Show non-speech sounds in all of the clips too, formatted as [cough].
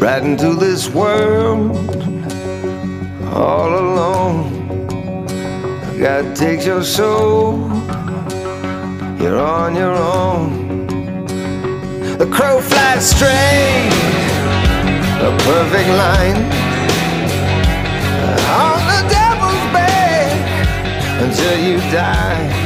right into this world all alone. God takes your soul, you're on your own. The crow flies straight, a perfect line on the devil's back until you die.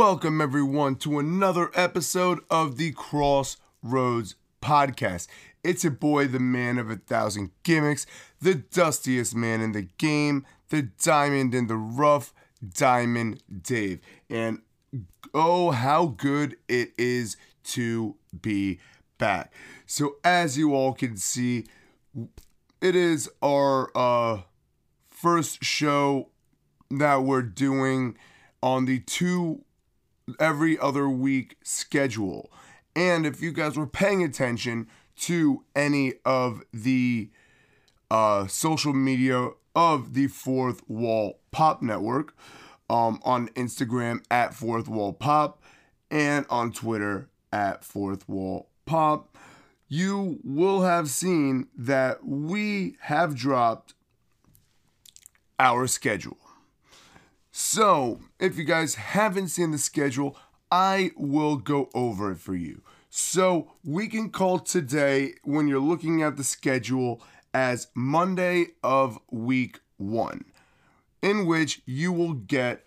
Welcome, everyone, to another episode of the Crossroads Podcast. It's your boy, the man of a thousand gimmicks, the dustiest man in the game, the diamond in the rough, Diamond Dave. And oh, how good it is to be back. So, as you all can see, it is our uh, first show that we're doing on the two every other week schedule. And if you guys were paying attention to any of the uh, social media of the Fourth Wall Pop Network, um, on Instagram at Fourth Wall Pop and on Twitter at Fourth Wall Pop, you will have seen that we have dropped our schedule. So, if you guys haven't seen the schedule, I will go over it for you. So, we can call today, when you're looking at the schedule, as Monday of week one, in which you will get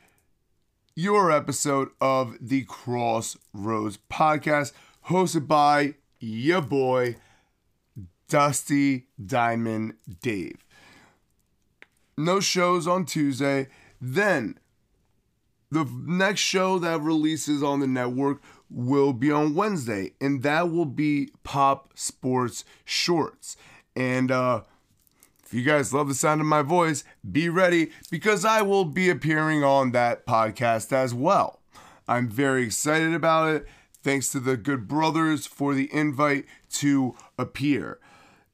your episode of the Crossroads podcast, hosted by your boy, Dusty Diamond Dave. No shows on Tuesday. Then the next show that releases on the network will be on Wednesday, and that will be Pop Sports Shorts. And uh, if you guys love the sound of my voice, be ready because I will be appearing on that podcast as well. I'm very excited about it. Thanks to the good brothers for the invite to appear.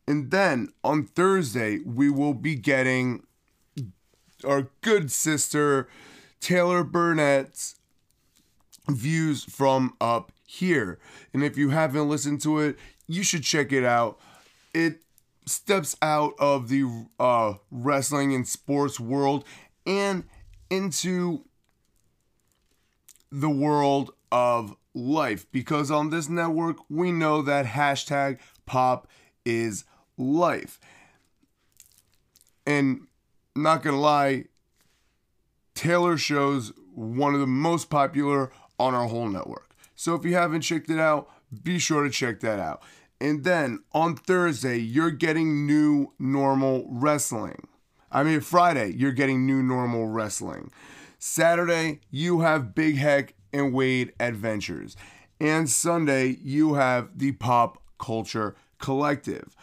And then on Thursday, we will be getting our good sister Taylor Burnett's views from up here. And if you haven't listened to it, you should check it out. It steps out of the uh, wrestling and sports world and into the world of life because on this network we know that hashtag pop is life and not gonna lie taylor shows one of the most popular on our whole network. So if you haven't checked it out be sure to check that out. And then on thursday you're getting new normal wrestling. I mean friday you're getting new normal wrestling. Saturday you have big heck and wade adventures. And sunday you have the pop culture collective.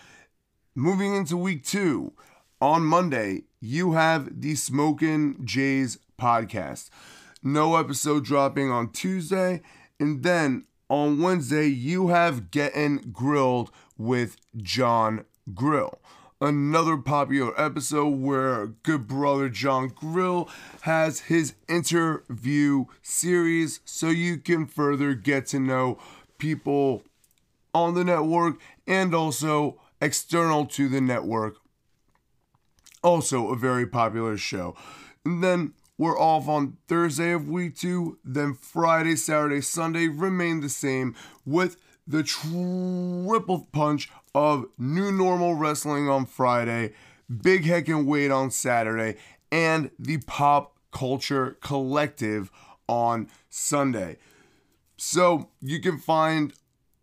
Moving into week two on monday you have the smokin jays podcast no episode dropping on tuesday and then on wednesday you have getting grilled with john grill another popular episode where good brother john grill has his interview series so you can further get to know people on the network and also external to the network. Also, a very popular show. And then we're off on Thursday of week two. Then Friday, Saturday, Sunday remain the same with the triple punch of new normal wrestling on Friday, Big Heck and Wade on Saturday, and the Pop Culture Collective on Sunday. So you can find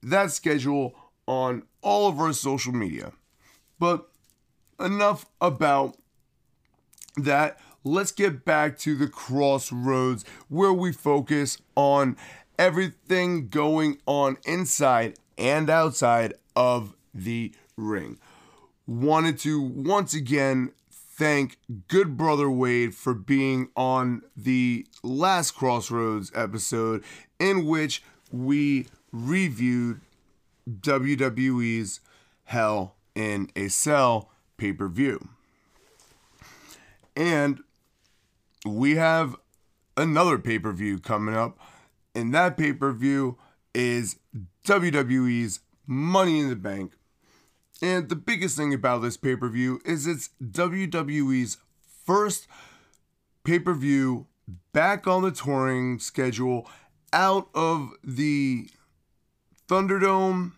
that schedule on all of our social media. But enough about that. Let's get back to the crossroads where we focus on everything going on inside and outside of the ring. Wanted to once again thank good brother Wade for being on the last Crossroads episode in which we reviewed WWE's Hell in a Cell pay per view. And we have another pay per view coming up, and that pay per view is WWE's Money in the Bank. And the biggest thing about this pay per view is it's WWE's first pay per view back on the touring schedule out of the Thunderdome.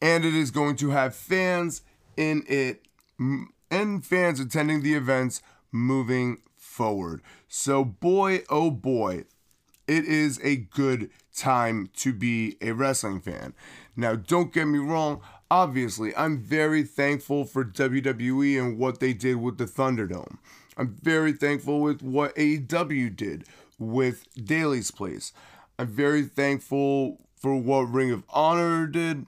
And it is going to have fans in it and fans attending the events moving forward. So, boy, oh boy, it is a good time to be a wrestling fan. Now, don't get me wrong, obviously, I'm very thankful for WWE and what they did with the Thunderdome. I'm very thankful with what AEW did with Daily's Place. I'm very thankful for what Ring of Honor did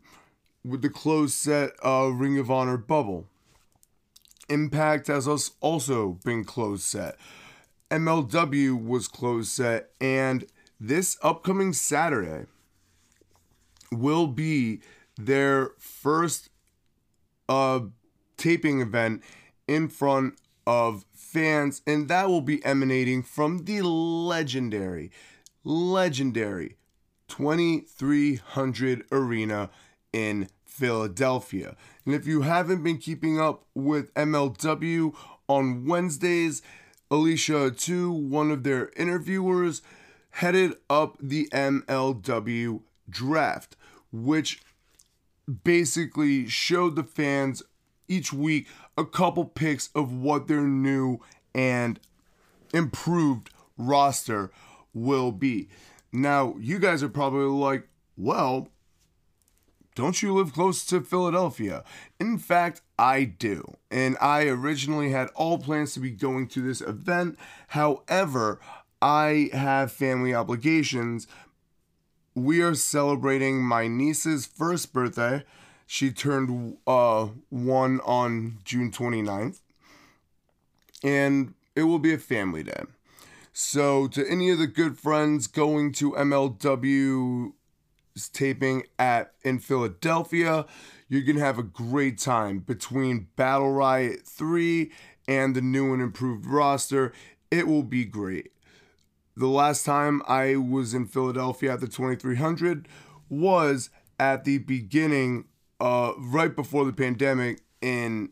with the closed set uh, Ring of Honor bubble. Impact has also been closed set. MLW was closed set, and this upcoming Saturday will be their first uh, taping event in front of fans, and that will be emanating from the legendary, legendary 2300 Arena in Philadelphia. And if you haven't been keeping up with MLW on Wednesdays, Alicia Atout, one of their interviewers, headed up the MLW draft, which basically showed the fans each week a couple picks of what their new and improved roster will be. Now, you guys are probably like, well, don't you live close to Philadelphia? In fact, I do. And I originally had all plans to be going to this event. However, I have family obligations. We are celebrating my niece's first birthday. She turned uh, one on June 29th. And it will be a family day. So, to any of the good friends going to MLW taping at in Philadelphia. You're gonna have a great time between Battle Riot 3 and the new and improved roster. It will be great. The last time I was in Philadelphia at the 2300 was at the beginning, uh, right before the pandemic in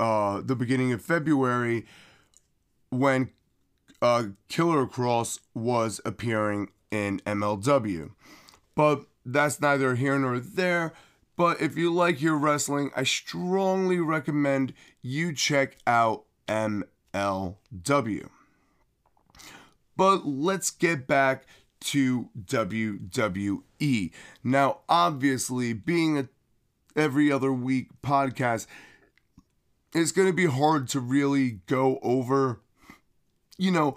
uh, the beginning of February when uh, Killer Kross was appearing in MLW. But that's neither here nor there. But if you like your wrestling, I strongly recommend you check out MLW. But let's get back to WWE. Now, obviously, being a every other week podcast, it's going to be hard to really go over, you know,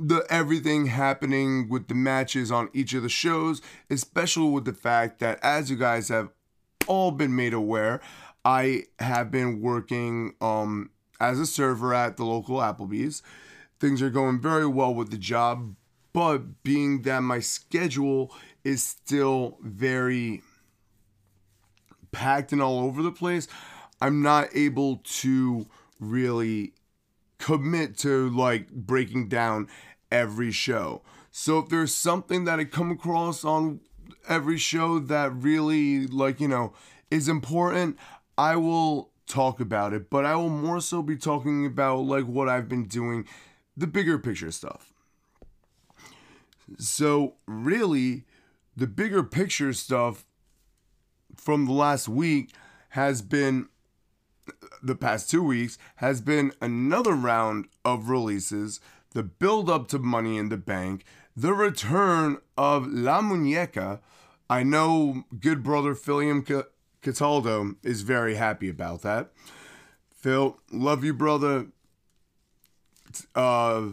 the everything happening with the matches on each of the shows, especially with the fact that as you guys have all been made aware, I have been working um as a server at the local Applebee's. Things are going very well with the job, but being that my schedule is still very packed and all over the place, I'm not able to really commit to like breaking down every show. So if there's something that I come across on every show that really like, you know, is important, I will talk about it, but I will more so be talking about like what I've been doing, the bigger picture stuff. So, really, the bigger picture stuff from the last week has been the past two weeks has been another round of releases the build up to Money in the Bank, the return of La Muñeca. I know good brother Philium Cataldo is very happy about that. Phil, love you, brother. Uh,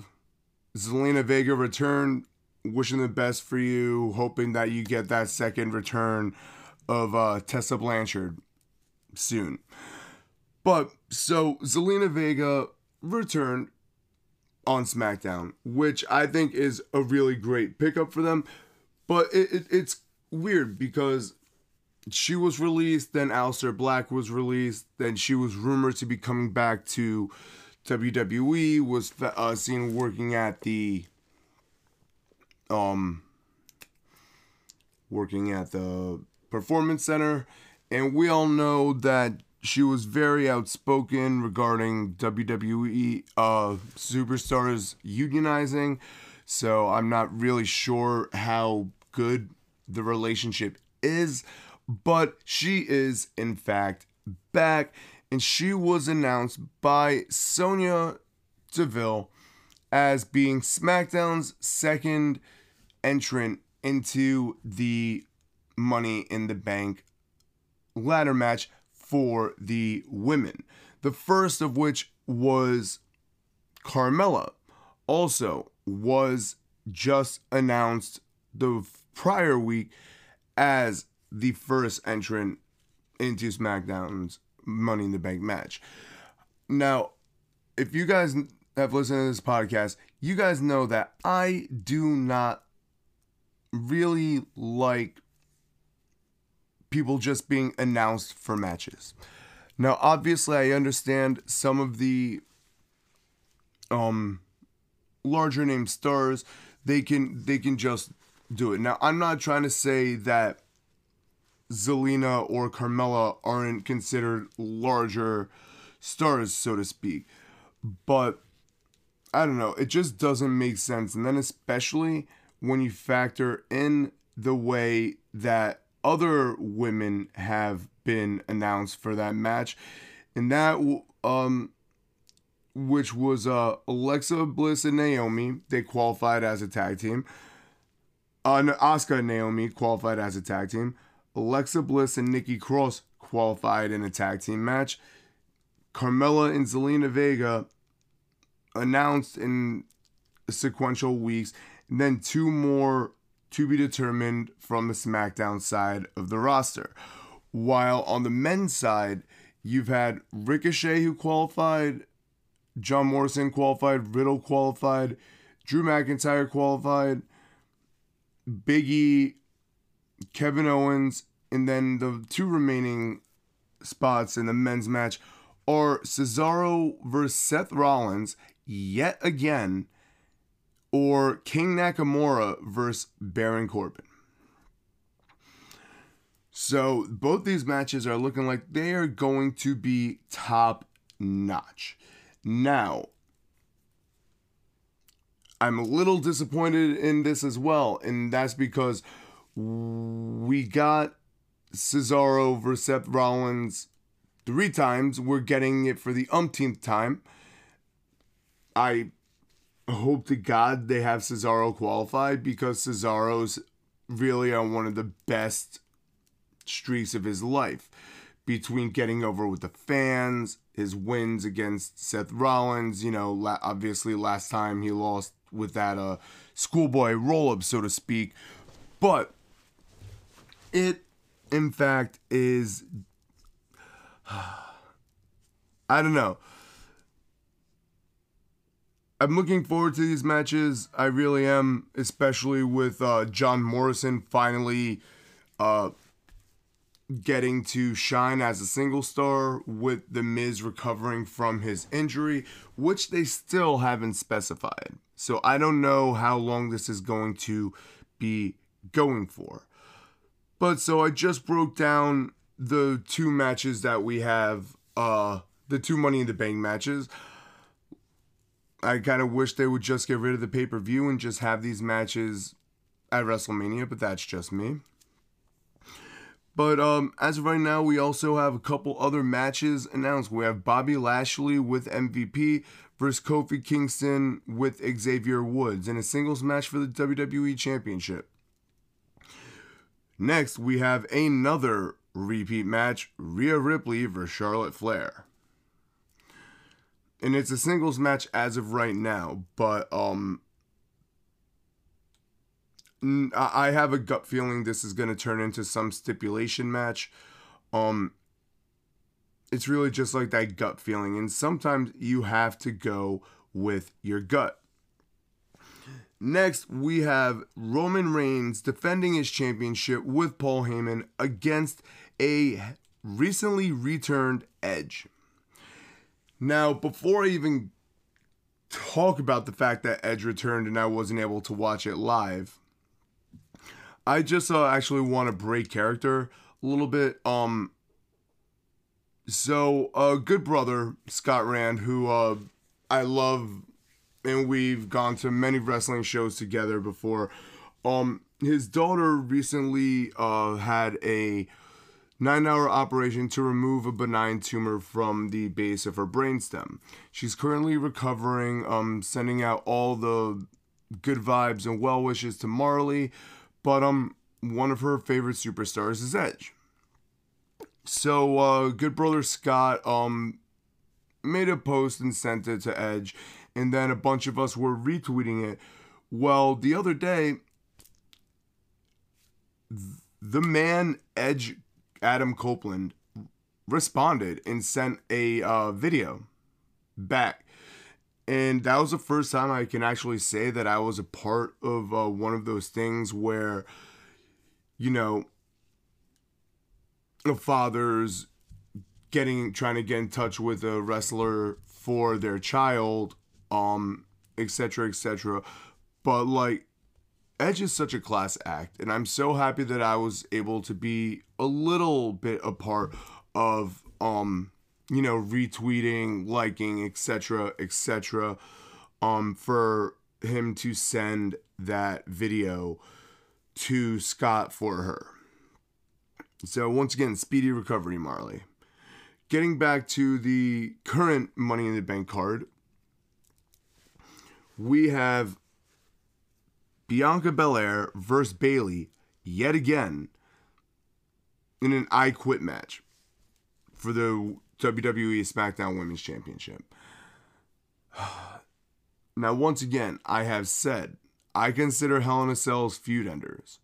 Zelina Vega return. Wishing the best for you. Hoping that you get that second return of uh, Tessa Blanchard soon. But so Zelina Vega returned on SmackDown, which I think is a really great pickup for them. But it, it, it's weird because she was released, then Aleister Black was released, then she was rumored to be coming back to WWE, was uh, seen working at the um working at the performance center, and we all know that she was very outspoken regarding WWE uh, superstars unionizing. So I'm not really sure how good the relationship is, but she is in fact back, and she was announced by Sonya Deville as being SmackDown's second entrant into the Money in the Bank ladder match for the women. The first of which was Carmella, also was just announced the prior week as the first entrant into SmackDown's Money in the Bank match. Now, if you guys have listened to this podcast, you guys know that I do not really like people just being announced for matches. Now, obviously, I understand some of the um larger name stars they can they can just do it. Now, I'm not trying to say that Zelina or Carmella aren't considered larger stars, so to speak, but I don't know. It just doesn't make sense, and then especially when you factor in the way that other women have been announced for that match, and that um, which was uh Alexa Bliss and Naomi. They qualified as a tag team. Uh, Asuka and Naomi qualified as a tag team. Alexa Bliss and Nikki Cross qualified in a tag team match. Carmella and Zelina Vega announced in sequential weeks, and then two more to be determined from the SmackDown side of the roster. While on the men's side, you've had Ricochet who qualified, John Morrison qualified, Riddle qualified, Drew McIntyre qualified, Biggie, Kevin Owens, and then the two remaining spots in the men's match are Cesaro versus Seth Rollins yet again or King Nakamura versus Baron Corbin. So both these matches are looking like they are going to be top notch. Now, I'm a little disappointed in this as well, and that's because we got Cesaro versus Seth Rollins three times. We're getting it for the umpteenth time. I hope to God they have Cesaro qualified because Cesaro's really on one of the best streaks of his life between getting over with the fans, his wins against Seth Rollins, you know, la- obviously last time he lost with that uh schoolboy roll up so to speak, but it in fact is [sighs] I don't know. I'm looking forward to these matches. I really am, especially with uh, John Morrison finally uh, getting to shine as a single star with The Miz recovering from his injury, which they still haven't specified. So I don't know how long this is going to be going for. But so I just broke down the two matches that we have, uh, the two Money in the Bank matches. I kind of wish they would just get rid of the pay per view and just have these matches at WrestleMania, but that's just me. But um, as of right now, we also have a couple other matches announced. We have Bobby Lashley with MVP versus Kofi Kingston with Xavier Woods in a singles match for the WWE Championship. Next, we have another repeat match Rhea Ripley versus Charlotte Flair and it's a singles match as of right now, but um I have a gut feeling this is going to turn into some stipulation match. Um it's really just like that gut feeling. And sometimes you have to go with your gut. Next, we have Roman Reigns defending his championship with Paul Heyman against a recently returned Edge. Now, before I even talk about the fact that Edge returned and I wasn't able to watch it live, I just uh, actually want to break character a little bit. Um, so a uh, good brother Scott Rand, who uh, I love, and we've gone to many wrestling shows together before. Um, his daughter recently uh, had a nine-hour operation to remove a benign tumor from the base of her brainstem. She's currently recovering. Um, sending out all the good vibes and well wishes to Marley, but um, one of her favorite superstars is Edge. So, uh, good brother Scott um made a post and sent it to Edge, and then a bunch of us were retweeting it. Well, the other day, the man Edge Adam Copeland responded and sent a uh, video back. And that was the first time I can actually say that I was a part of uh, one of those things where, you know, a father's getting trying to get in touch with a wrestler for their child, um, etc. etc. But like Edge is such a class act, and I'm so happy that I was able to be a little bit a part of um, you know, retweeting, liking, etc. etc. um for him to send that video to Scott for her. So once again, speedy recovery, Marley. Getting back to the current Money in the Bank card, we have Bianca Belair versus Bayley yet again in an I Quit match for the WWE SmackDown Women's Championship. [sighs] Now, once again, I have said I consider Hell in a Cell's feud enders.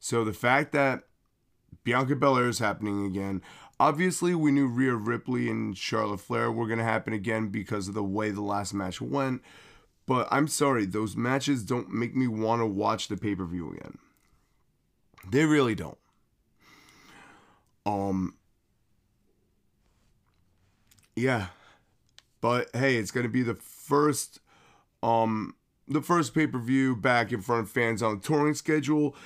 So the fact that Bianca Belair is happening again. Obviously, we knew Rhea Ripley and Charlotte Flair were going to happen again because of the way the last match went. But I'm sorry, those matches don't make me want to watch the pay per view again. They really don't. Um. Yeah, but hey, it's gonna be the first, um, the first pay per view back in front of fans on the touring schedule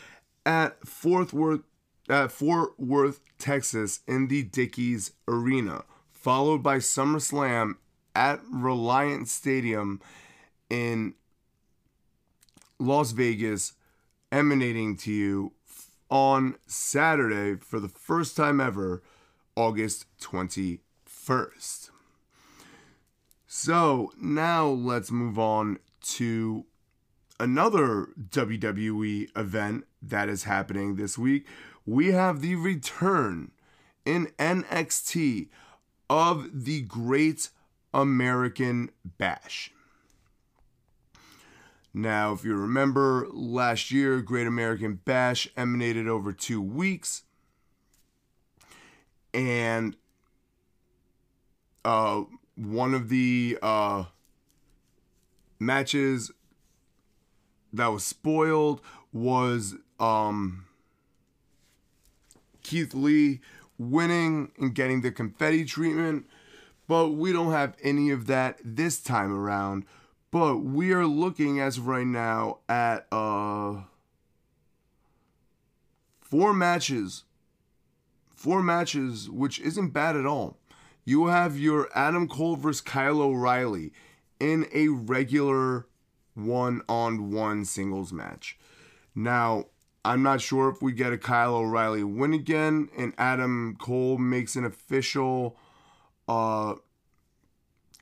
at Fort Worth at Fort Worth, Texas, in the Dickies Arena, followed by SummerSlam at Reliant Stadium in Las Vegas, emanating to you on Saturday for the first time ever, August 21st. So now let's move on to another WWE event that is happening this week, we have the return in NXT of the Great American Bash. Now, if you remember last year, Great American Bash emanated over two weeks. And uh, one of the uh, matches that was spoiled was um, Keith Lee winning and getting the confetti treatment, but we don't have any of that this time around. But we are looking as of right now at uh four matches. Four matches, which isn't bad at all. You have your Adam Cole versus Kyle O'Reilly in a regular one on one singles match. Now, I'm not sure if we get a Kyle O'Reilly win again and Adam Cole makes an official uh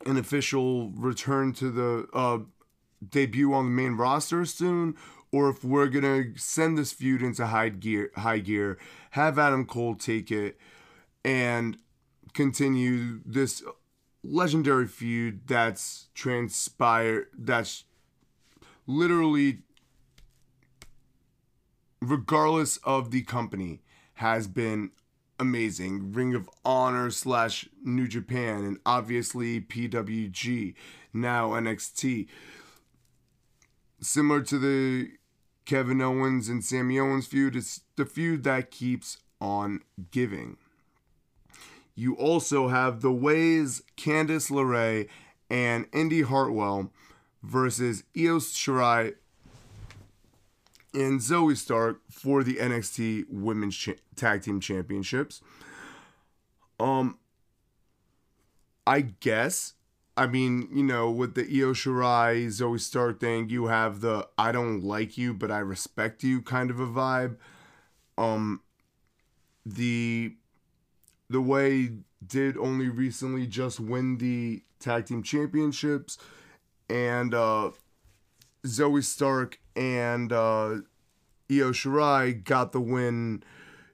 an official return to the uh debut on the main roster soon or if we're to send this feud into high gear high gear have Adam Cole take it and continue this legendary feud that's transpired that's literally regardless of the company, has been amazing. Ring of Honor slash New Japan, and obviously PWG, now NXT. Similar to the Kevin Owens and Sami Owens feud, it's the feud that keeps on giving. You also have The Ways, Candice LeRae, and Indi Hartwell versus Io Shirai and Zoey Stark for the NXT Women's Cha- Tag Team Championships. Um, I guess. I mean, you know, with the Io Shirai, Zoey Stark thing, you have the I don't like you, but I respect you kind of a vibe. Um, the the way did only recently just win the tag team championships, and uh, Zoey Stark and uh, Io Shirai got the win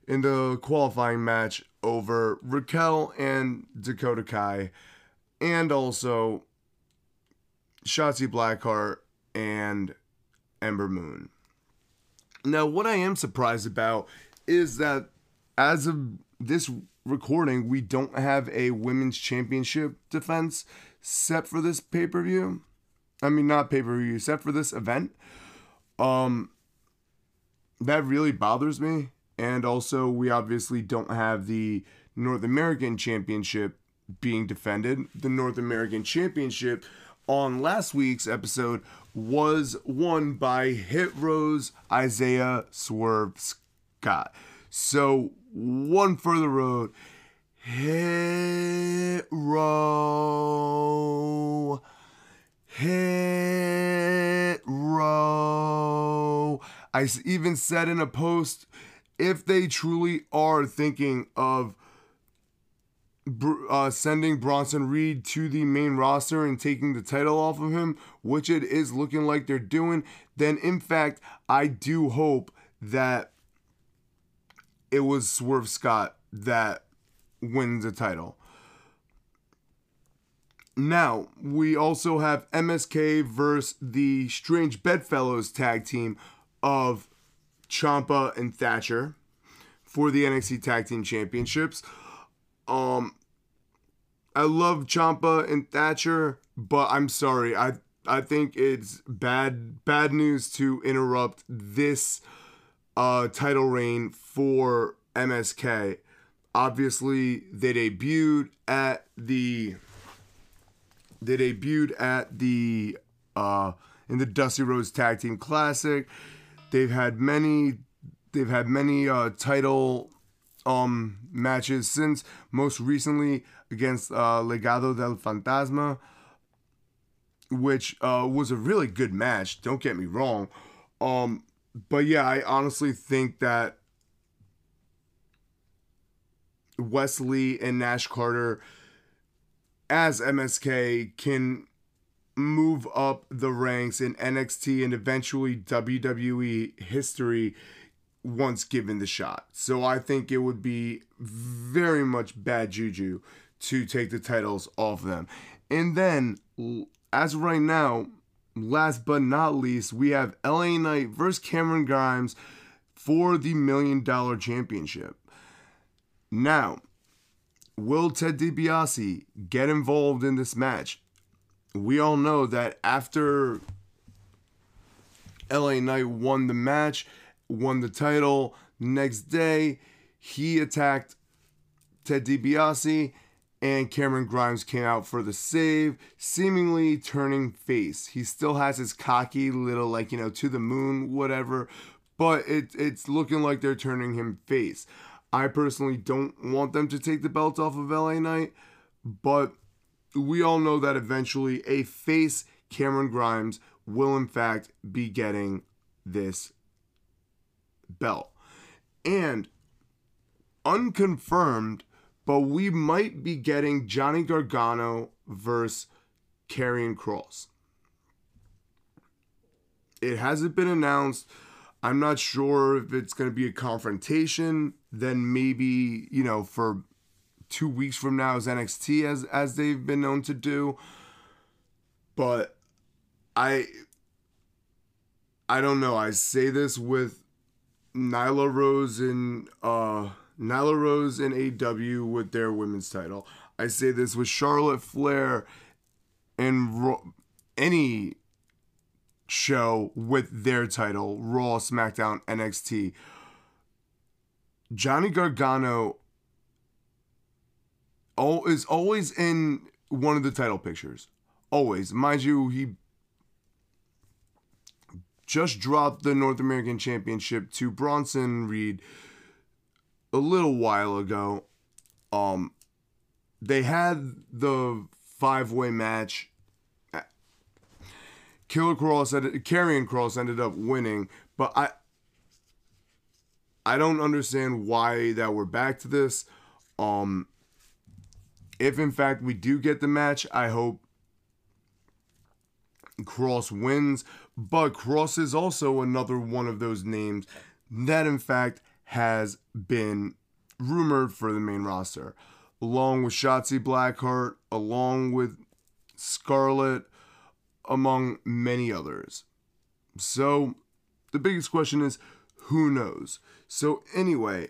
in the qualifying match over Raquel and Dakota Kai, and also Shotzi Blackheart and Ember Moon. Now, what I am surprised about is that as of this recording, we don't have a women's championship defense set for this pay per view. I mean, not pay per view, set for this event. Um, that really bothers me. And also, we obviously don't have the North American Championship being defended. The North American Championship on last week's episode was won by Hit Row's Isaiah Swerve Scott. So, one further road. Hit row. Hit row. I even said in a post if they truly are thinking of uh, sending Bronson Reed to the main roster and taking the title off of him, which it is looking like they're doing, then in fact, I do hope that it was Swerve Scott that wins the title. Now, we also have MSK versus the Strange Bedfellows tag team of Ciampa and Thatcher for the NXT Tag Team Championships. Um, I love Ciampa and Thatcher, but I'm sorry. I I think it's bad bad news to interrupt this uh, title reign for MSK. Obviously, they debuted at the they debuted at the uh, in the Dusty Rhodes Tag Team Classic. They've had many they've had many uh, title um matches since most recently against uh, Legado del Fantasma which uh, was a really good match don't get me wrong um but yeah I honestly think that Wes Lee and Nash Carter as MSK can move up the ranks in NXT and eventually WWE history once given the shot. So I think it would be very much bad juju to take the titles off them. And then, as right now, last but not least, we have LA Knight versus Cameron Grimes for the Million Dollar Championship. Now, will Ted DiBiase get involved in this match? We all know that after LA Knight won the match, won the title, next day he attacked Ted DiBiase and Cameron Grimes came out for the save, seemingly turning face. He still has his cocky little like, you know, to the moon whatever, but it, it's looking like they're turning him face. I personally don't want them to take the belt off of LA Knight, but we all know that eventually a face Cameron Grimes will in fact be getting this belt. And unconfirmed, but we might be getting Johnny Gargano versus Karrion Kross. It hasn't been announced. I'm not sure if it's going to be a confrontation. Then maybe, you know, for two weeks from now is NXT as as they've been known to do. But I I don't know. I say this with Nyla Rose and uh Nyla Rose and AEW with their women's title. I say this with Charlotte Flair and Ro- any show with their title, Raw, SmackDown, NXT. Johnny Gargano is always in one of the title pictures. Always. Mind you, he just dropped the North American Championship to Bronson Reed a little while ago. Um, they had the five way match. Killer Cross Kross, Karrion Kross ended up winning, but I, I don't understand why that we're back to this. Um, if in fact we do get the match, I hope Kross wins. But Kross is also another one of those names that in fact has been rumored for the main roster, along with Shotzi Blackheart, along with Scarlett, among many others. So the biggest question is who knows? So, anyway,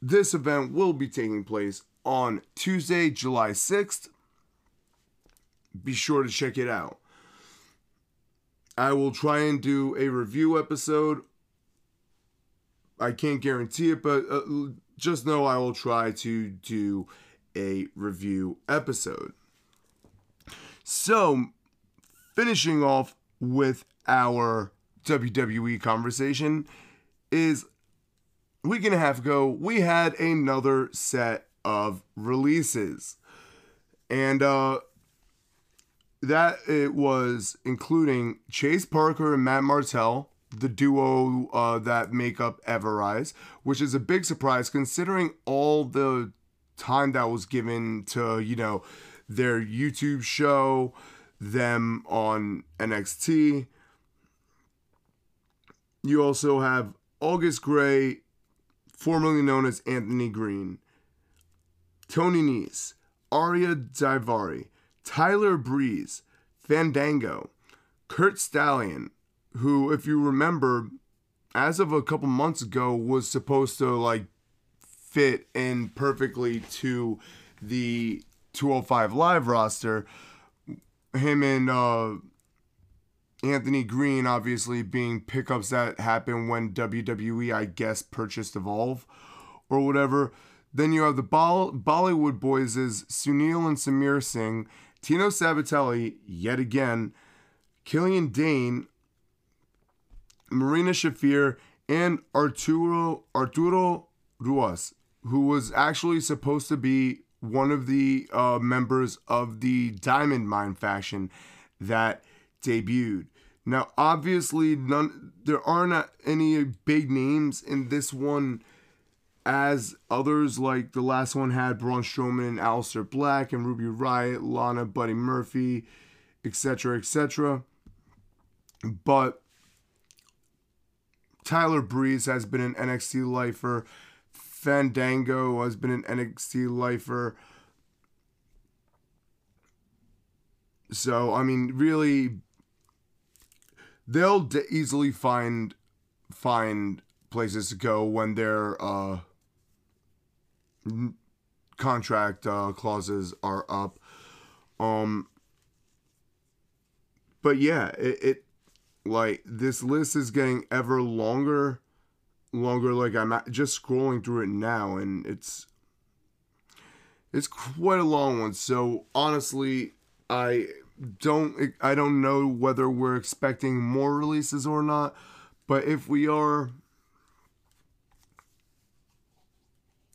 this event will be taking place on Tuesday, July 6th. Be sure to check it out. I will try and do a review episode. I can't guarantee it, but uh, just know I will try to do a review episode. So, finishing off with our WWE conversation is a week and a half ago, we had another set of releases. And uh, that it was including Chase Parker and Matt Martel, the duo uh, that make up Everrise, which is a big surprise considering all the time that was given to, you know, their YouTube show, them on NXT. You also have August Gray, formerly known as Anthony Green, Tony Nese, Ariya Daivari, Tyler Breeze, Fandango, Curt Stallion, who, if you remember, as of a couple months ago, was supposed to like fit in perfectly to the 205 Live roster. Him and uh, Anthony Green, obviously, being pickups that happened when WWE, I guess, purchased Evolve or whatever. Then you have the Bollywood boys is Sunil and Samir Singh, Tino Sabbatelli, yet again, Killian Dain, Marina Shafir, and Arturo Arturo Ruas, who was actually supposed to be one of the uh, members of the Diamond Mine faction that debuted. Now, obviously, none there are not any big names in this one as others like the last one had Braun Strowman and Aleister Black and Ruby Riott, Lana, Buddy Murphy, etc., etc. But Tyler Breeze has been an NXT lifer. Fandango has been an NXT lifer. So, I mean, really, they'll d- easily find find places to go when they're uh, contract uh, clauses are up. Um, but yeah, it, it like this list is getting ever longer, longer. Like I'm just scrolling through it now, and it's it's quite a long one. So honestly, I don't I don't know whether we're expecting more releases or not. But if we are,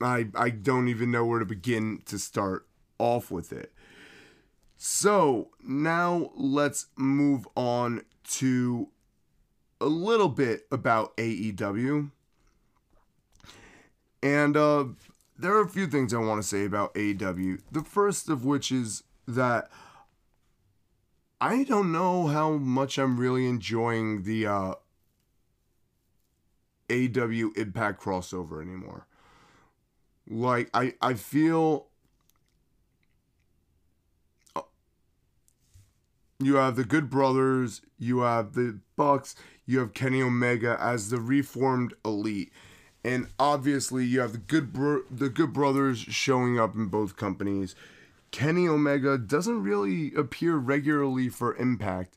I I don't even know where to begin to start off with it. So now let's move on to a little bit about AEW. And uh, there are a few things I want to say about AEW. The first of which is that I don't know how much I'm really enjoying the uh, AEW Impact crossover anymore. Like I I feel uh, you have the Good Brothers, you have the Bucks, you have Kenny Omega as the reformed elite. And obviously you have the good bro- the good brothers showing up in both companies. Kenny Omega doesn't really appear regularly for Impact,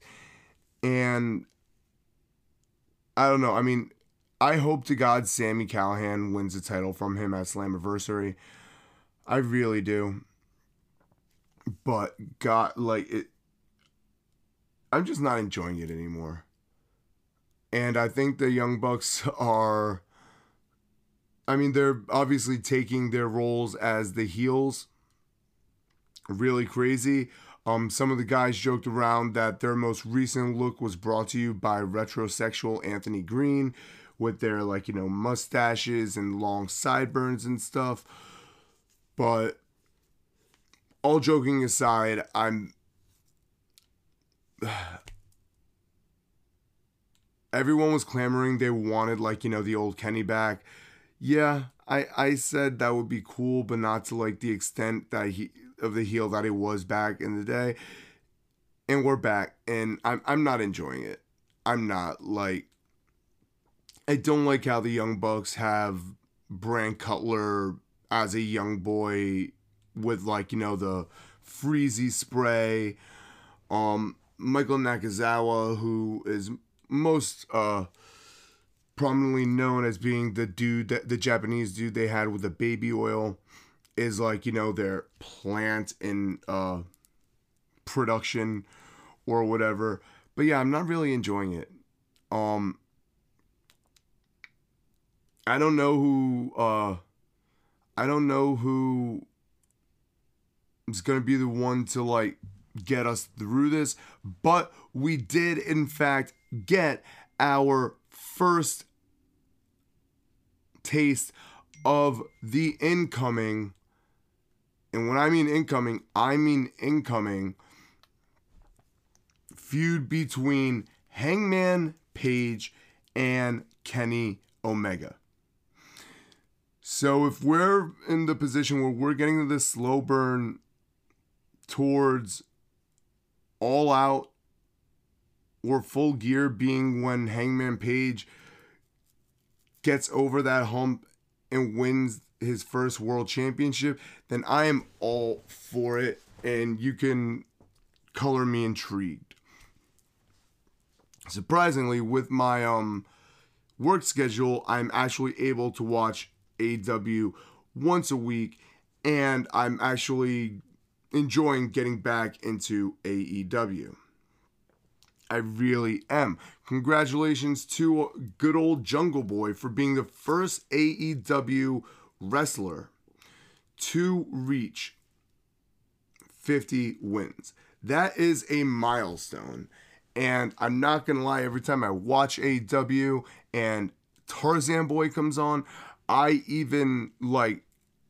and I don't know. I mean, I hope to God Sami Callihan wins the title from him at Slammiversary. I really do. But God, like it, I'm just not enjoying it anymore. And I think the Young Bucks [laughs] are. I mean, they're obviously taking their roles as the heels really crazy. Um, some of the guys joked around that their most recent look was brought to you by retrosexual Anthony Greene with their, like, you know, mustaches and long sideburns and stuff. But all joking aside, I'm. [sighs] Everyone was clamoring they wanted, like, you know, the old Kenny back. Yeah, I, I said that would be cool, but not to like the extent that he of the heel that he was back in the day. And we're back, and I'm I'm not enjoying it. I'm not like I don't like how the Young Bucks have Brandon Cutler as a young boy with like, you know, the freezy spray. Um Michael Nakazawa, who is most uh prominently known as being the dude that the Japanese dude they had with the baby oil is like, you know, their plant in uh production or whatever. But yeah, I'm not really enjoying it. Um I don't know who uh I don't know who is going to be the one to like get us through this, but we did in fact get our first taste of the incoming and when I mean incoming, I mean incoming feud between Hangman Page and Kenny Omega. So if we're in the position where we're getting this slow burn towards all out or full gear being when Hangman Page gets over that hump and wins his first world championship, then I am all for it and you can color me intrigued. Surprisingly, with my um work schedule, I'm actually able to watch AEW once a week and I'm actually enjoying getting back into AEW. I really am. Congratulations to good old Jungle Boy for being the first AEW wrestler to reach 50 wins. That is a milestone. And I'm not going to lie, every time I watch AEW and Tarzan Boy comes on, I even like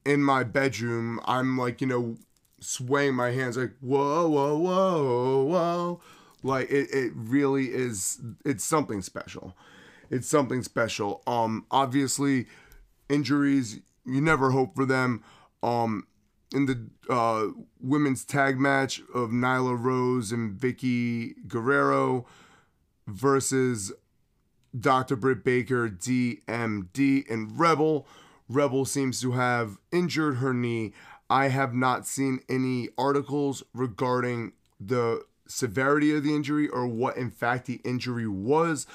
in my bedroom, I'm like, you know, swaying my hands like, whoa, whoa, whoa, whoa. Like it, it really is, it's something special. It's something special. Um, obviously, injuries, you never hope for them. Um, in the uh, women's tag match of Nyla Rose and Vickie Guerrero versus Dr. Britt Baker, DMD, and Rebel. Rebel seems to have injured her knee. I have not seen any articles regarding the severity of the injury or what, in fact, the injury was,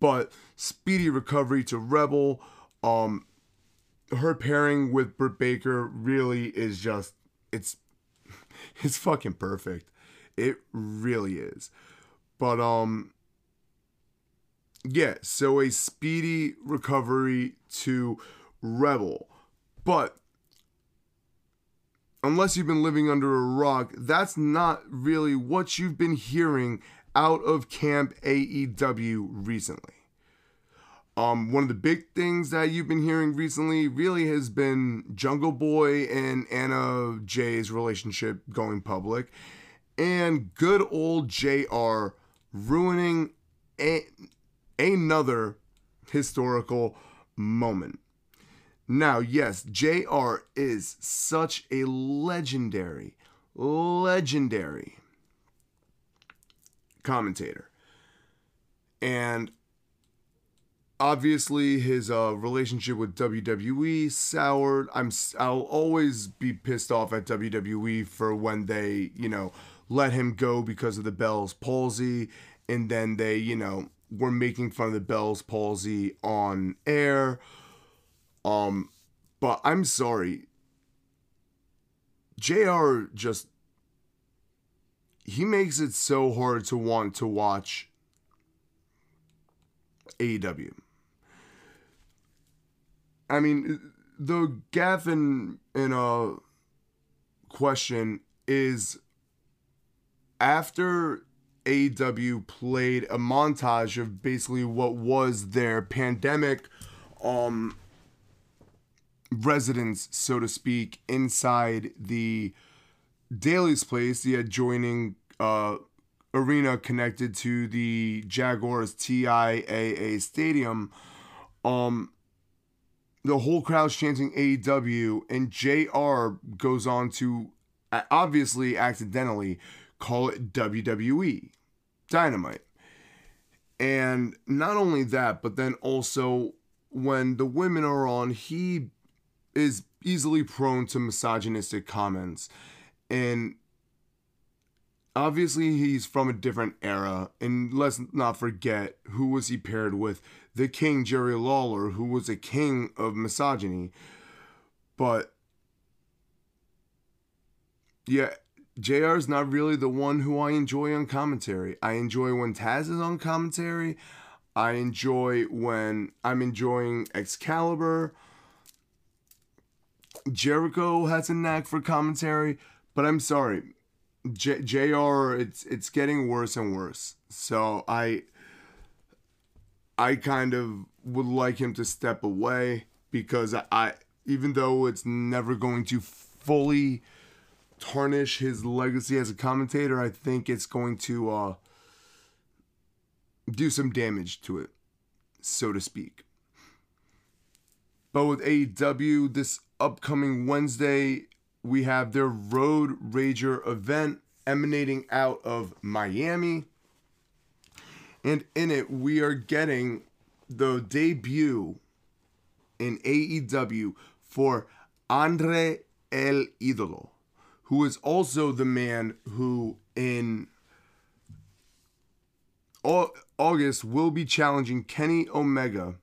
but speedy recovery to Rebel. Um, her pairing with Britt Baker really is just it's [laughs] it's fucking perfect. It really is. But um yeah, so a speedy recovery to Rebel. But unless you've been living under a rock, that's not really what you've been hearing out of Camp AEW recently. Um, one of the big things that you've been hearing recently really has been Jungle Boy and Anna Jay's relationship going public, and good old JR ruining a- another historical moment. Now, yes, JR is such a legendary, legendary commentator. And obviously his uh, relationship with WWE soured. I'm I'll always be pissed off at WWE for when they you know let him go because of the Bell's palsy, and then they you know were making fun of the Bell's palsy on air. Um, but I'm sorry. JR just he makes it so hard to want to watch AEW. I mean, the Gaffin in a question is after AEW played a montage of basically what was their pandemic um residence, so to speak, inside the Daily's Place, the adjoining uh, arena connected to the Jaguars TIAA stadium. Um, the whole crowd's chanting AEW, and JR goes on to uh, obviously accidentally call it WWE Dynamite. And not only that, but then also when the women are on, he is easily prone to misogynistic comments. And obviously he's from a different era. And let's not forget who was he paired with? The king jerry lawler who was a king of misogyny. But yeah jr is not really the one who i enjoy on commentary. I enjoy when taz is on commentary. I enjoy when i'm enjoying excalibur jericho has a knack for commentary but i'm sorry J- JR it's it's getting worse and worse. So I I kind of would like him to step away because I, even though it's never going to fully tarnish his legacy as a commentator, I think it's going to uh do some damage to it, so to speak. But with AEW this upcoming Wednesday, we have their Road Rager event emanating out of Miami. And in it, we are getting the debut in AEW for Andrade El Idolo, who is also the man who in August will be challenging Kenny Omega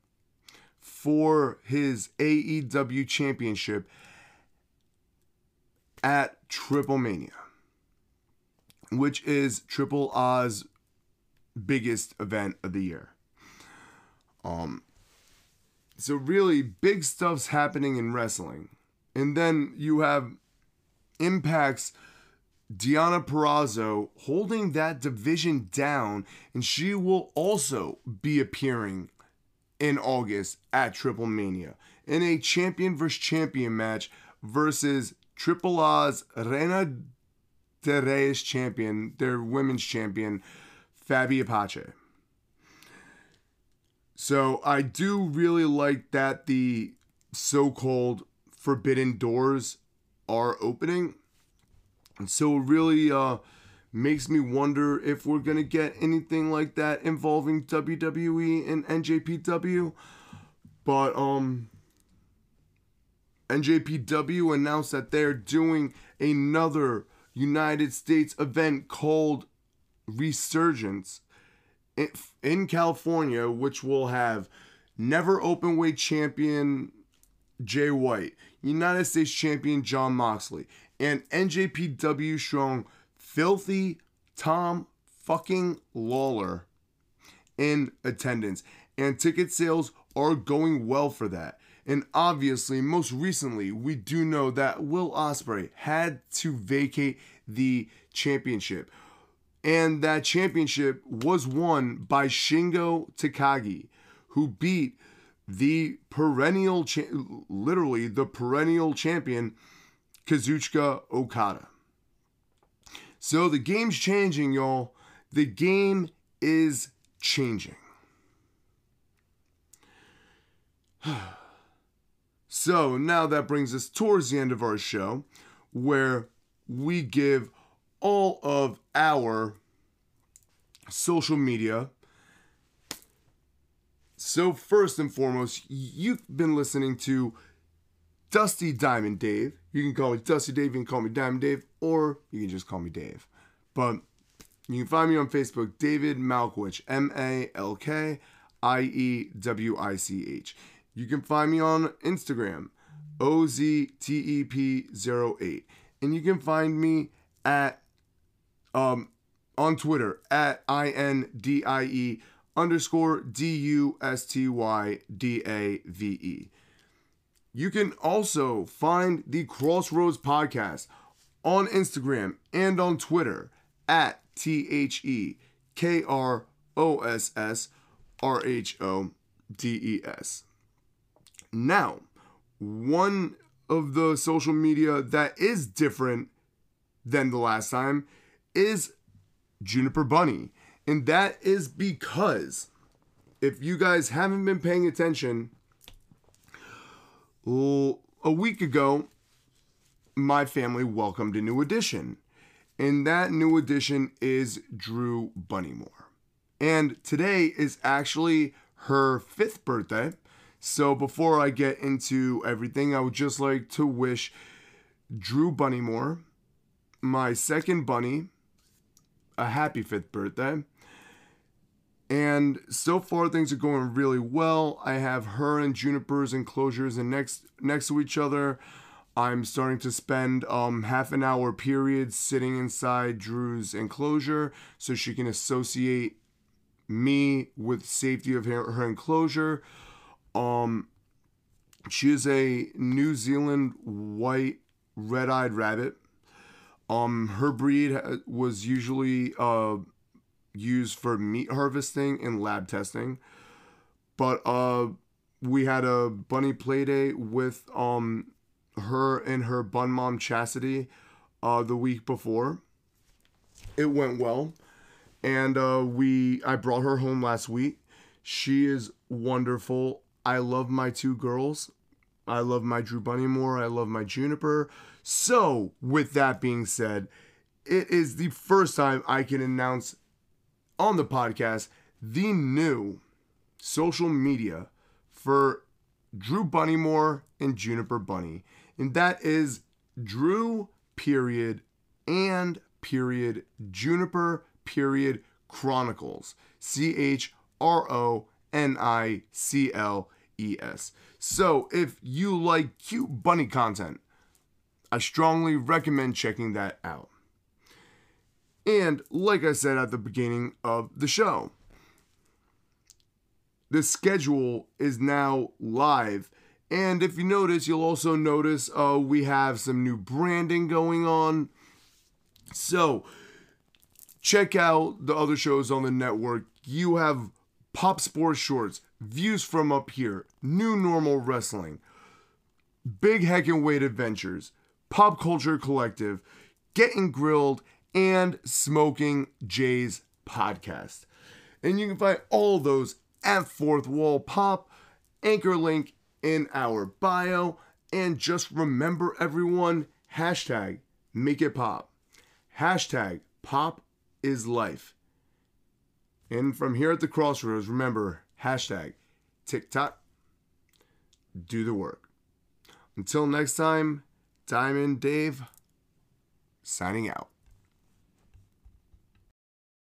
for his AEW championship at Triple Mania, which is Triple A's biggest event of the year. Um so really big stuff's happening in wrestling. And then you have Impact's Deonna Purrazzo holding that division down, and she will also be appearing in August at Triple Mania in a champion versus champion match versus Triple A's Reina de Reyes champion, their women's champion, Fabi Apache. So I do really like that the so-called forbidden doors are opening. And so really uh, makes me wonder if we're gonna get anything like that involving WWE and NJPW. But um NJPW announced that they're doing another United States event called Resurgence in California, which will have never open weight champion Jay White, United States champion Jon Moxley, and NJPW strong filthy Tom fucking Lawlor in attendance. And ticket sales are going well for that. And obviously, most recently, we do know that Will Ospreay had to vacate the championship. And that championship was won by Shingo Takagi, who beat the perennial, cha- literally the perennial champion, Kazuchika Okada. So the game's changing, y'all. The game is changing. [sighs] So now that brings us towards the end of our show, where we give all of our social media So, first and foremost, you've been listening to Dusty Diamond Dave. You can call me Dusty Dave, you can call me Diamond Dave, or you can just call me Dave. But you can find me on Facebook, David Malkiewich, M A L K I E W I C H. You can find me on Instagram, OZTEP08. And you can find me at um on Twitter at I N D I E underscore D U S T Y D A V E. You can also find the Crossroads Podcast on Instagram and on Twitter at T H E K R O S S R H O D E S. Now, one of the social media that is different than the last time is Juniper Bunny. And that is because if you guys haven't been paying attention, a week ago, my family welcomed a new addition. And that new addition is Drew Bunnymore. And today is actually her fifth birthday. So before I get into everything, I would just like to wish Drew Bunnymore, my second bunny, a happy fifth birthday. And so far things are going really well. I have her and Juniper's enclosures and next next to each other. I'm starting to spend um, half an hour period sitting inside Drew's enclosure so she can associate me with safety of her, her enclosure. Um, she is a New Zealand white red-eyed rabbit. Um, her breed was usually uh, used for meat harvesting and lab testing, but uh, we had a bunny play date with um her and her bun mom Chastity uh, the week before. It went well, and uh, we I brought her home last week. She is wonderful. I love my two girls. I love my Drew Bunnymore. I love my Juniper. So, with that being said, it is the first time I can announce on the podcast the new social media for Drew Bunnymore and Juniper Bunny. And that is Drew period and period Juniper period Chronicles. C H R O N I C L E S. So if you like cute bunny content, I strongly recommend checking that out. And like I said at the beginning of the show, the schedule is now live. And if you notice, you'll also notice uh, we have some new branding going on. So check out the other shows on the network. You have Pop Sports Shorts, Views from Up Here, New Normal Wrestling, Big Heckin' Weight Adventures, Pop Culture Collective, Getting Grilled, and Smoking Jay's podcast. And you can find all those at Fourth Wall Pop, anchor link in our bio. And just remember, everyone, hashtag make it pop. Hashtag pop is life. And from here at the crossroads, remember hashtag TikTok, do the work. Until next time, Diamond Dave signing out.